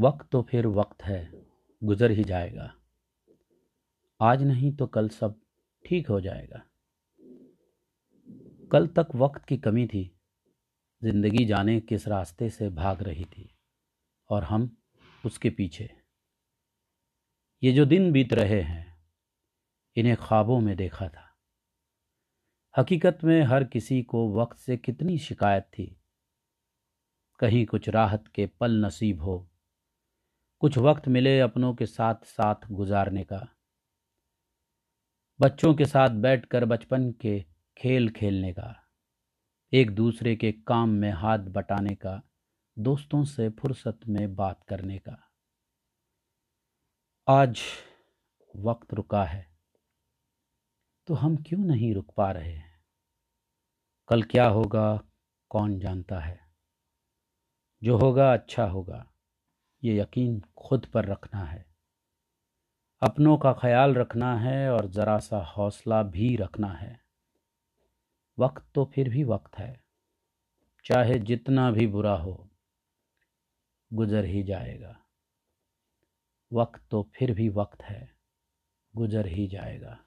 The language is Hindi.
वक्त तो फिर वक्त है, गुजर ही जाएगा। आज नहीं तो कल सब ठीक हो जाएगा। कल तक वक्त की कमी थी, ज़िंदगी जाने किस रास्ते से भाग रही थी, और हम उसके पीछे। ये जो दिन बीत रहे हैं, इन्हें ख्वाबों में देखा था। हकीकत में हर किसी को वक्त से कितनी शिकायत थी। कहीं कुछ राहत के पल नसीब हो कुछ वक्त मिले अपनों के साथ साथ गुजारने का। बच्चों के साथ बैठकर बचपन के खेल खेलने का। एक दूसरे के काम में हाथ बटाने का। दोस्तों से फुर्सत में बात करने का। आज वक्त रुका है। तो हम क्यों नहीं रुक पा रहे हैं? कल क्या होगा, कौन जानता है? जो होगा अच्छा होगा। ये यकीन खुद पर रखना है। अपनों का ख्याल रखना है और ज़रा सा हौसला भी रखना है। वक्त तो फिर भी वक्त है। चाहे जितना भी बुरा हो, गुजर ही जाएगा। वक्त तो फिर भी वक्त है, गुजर ही जाएगा।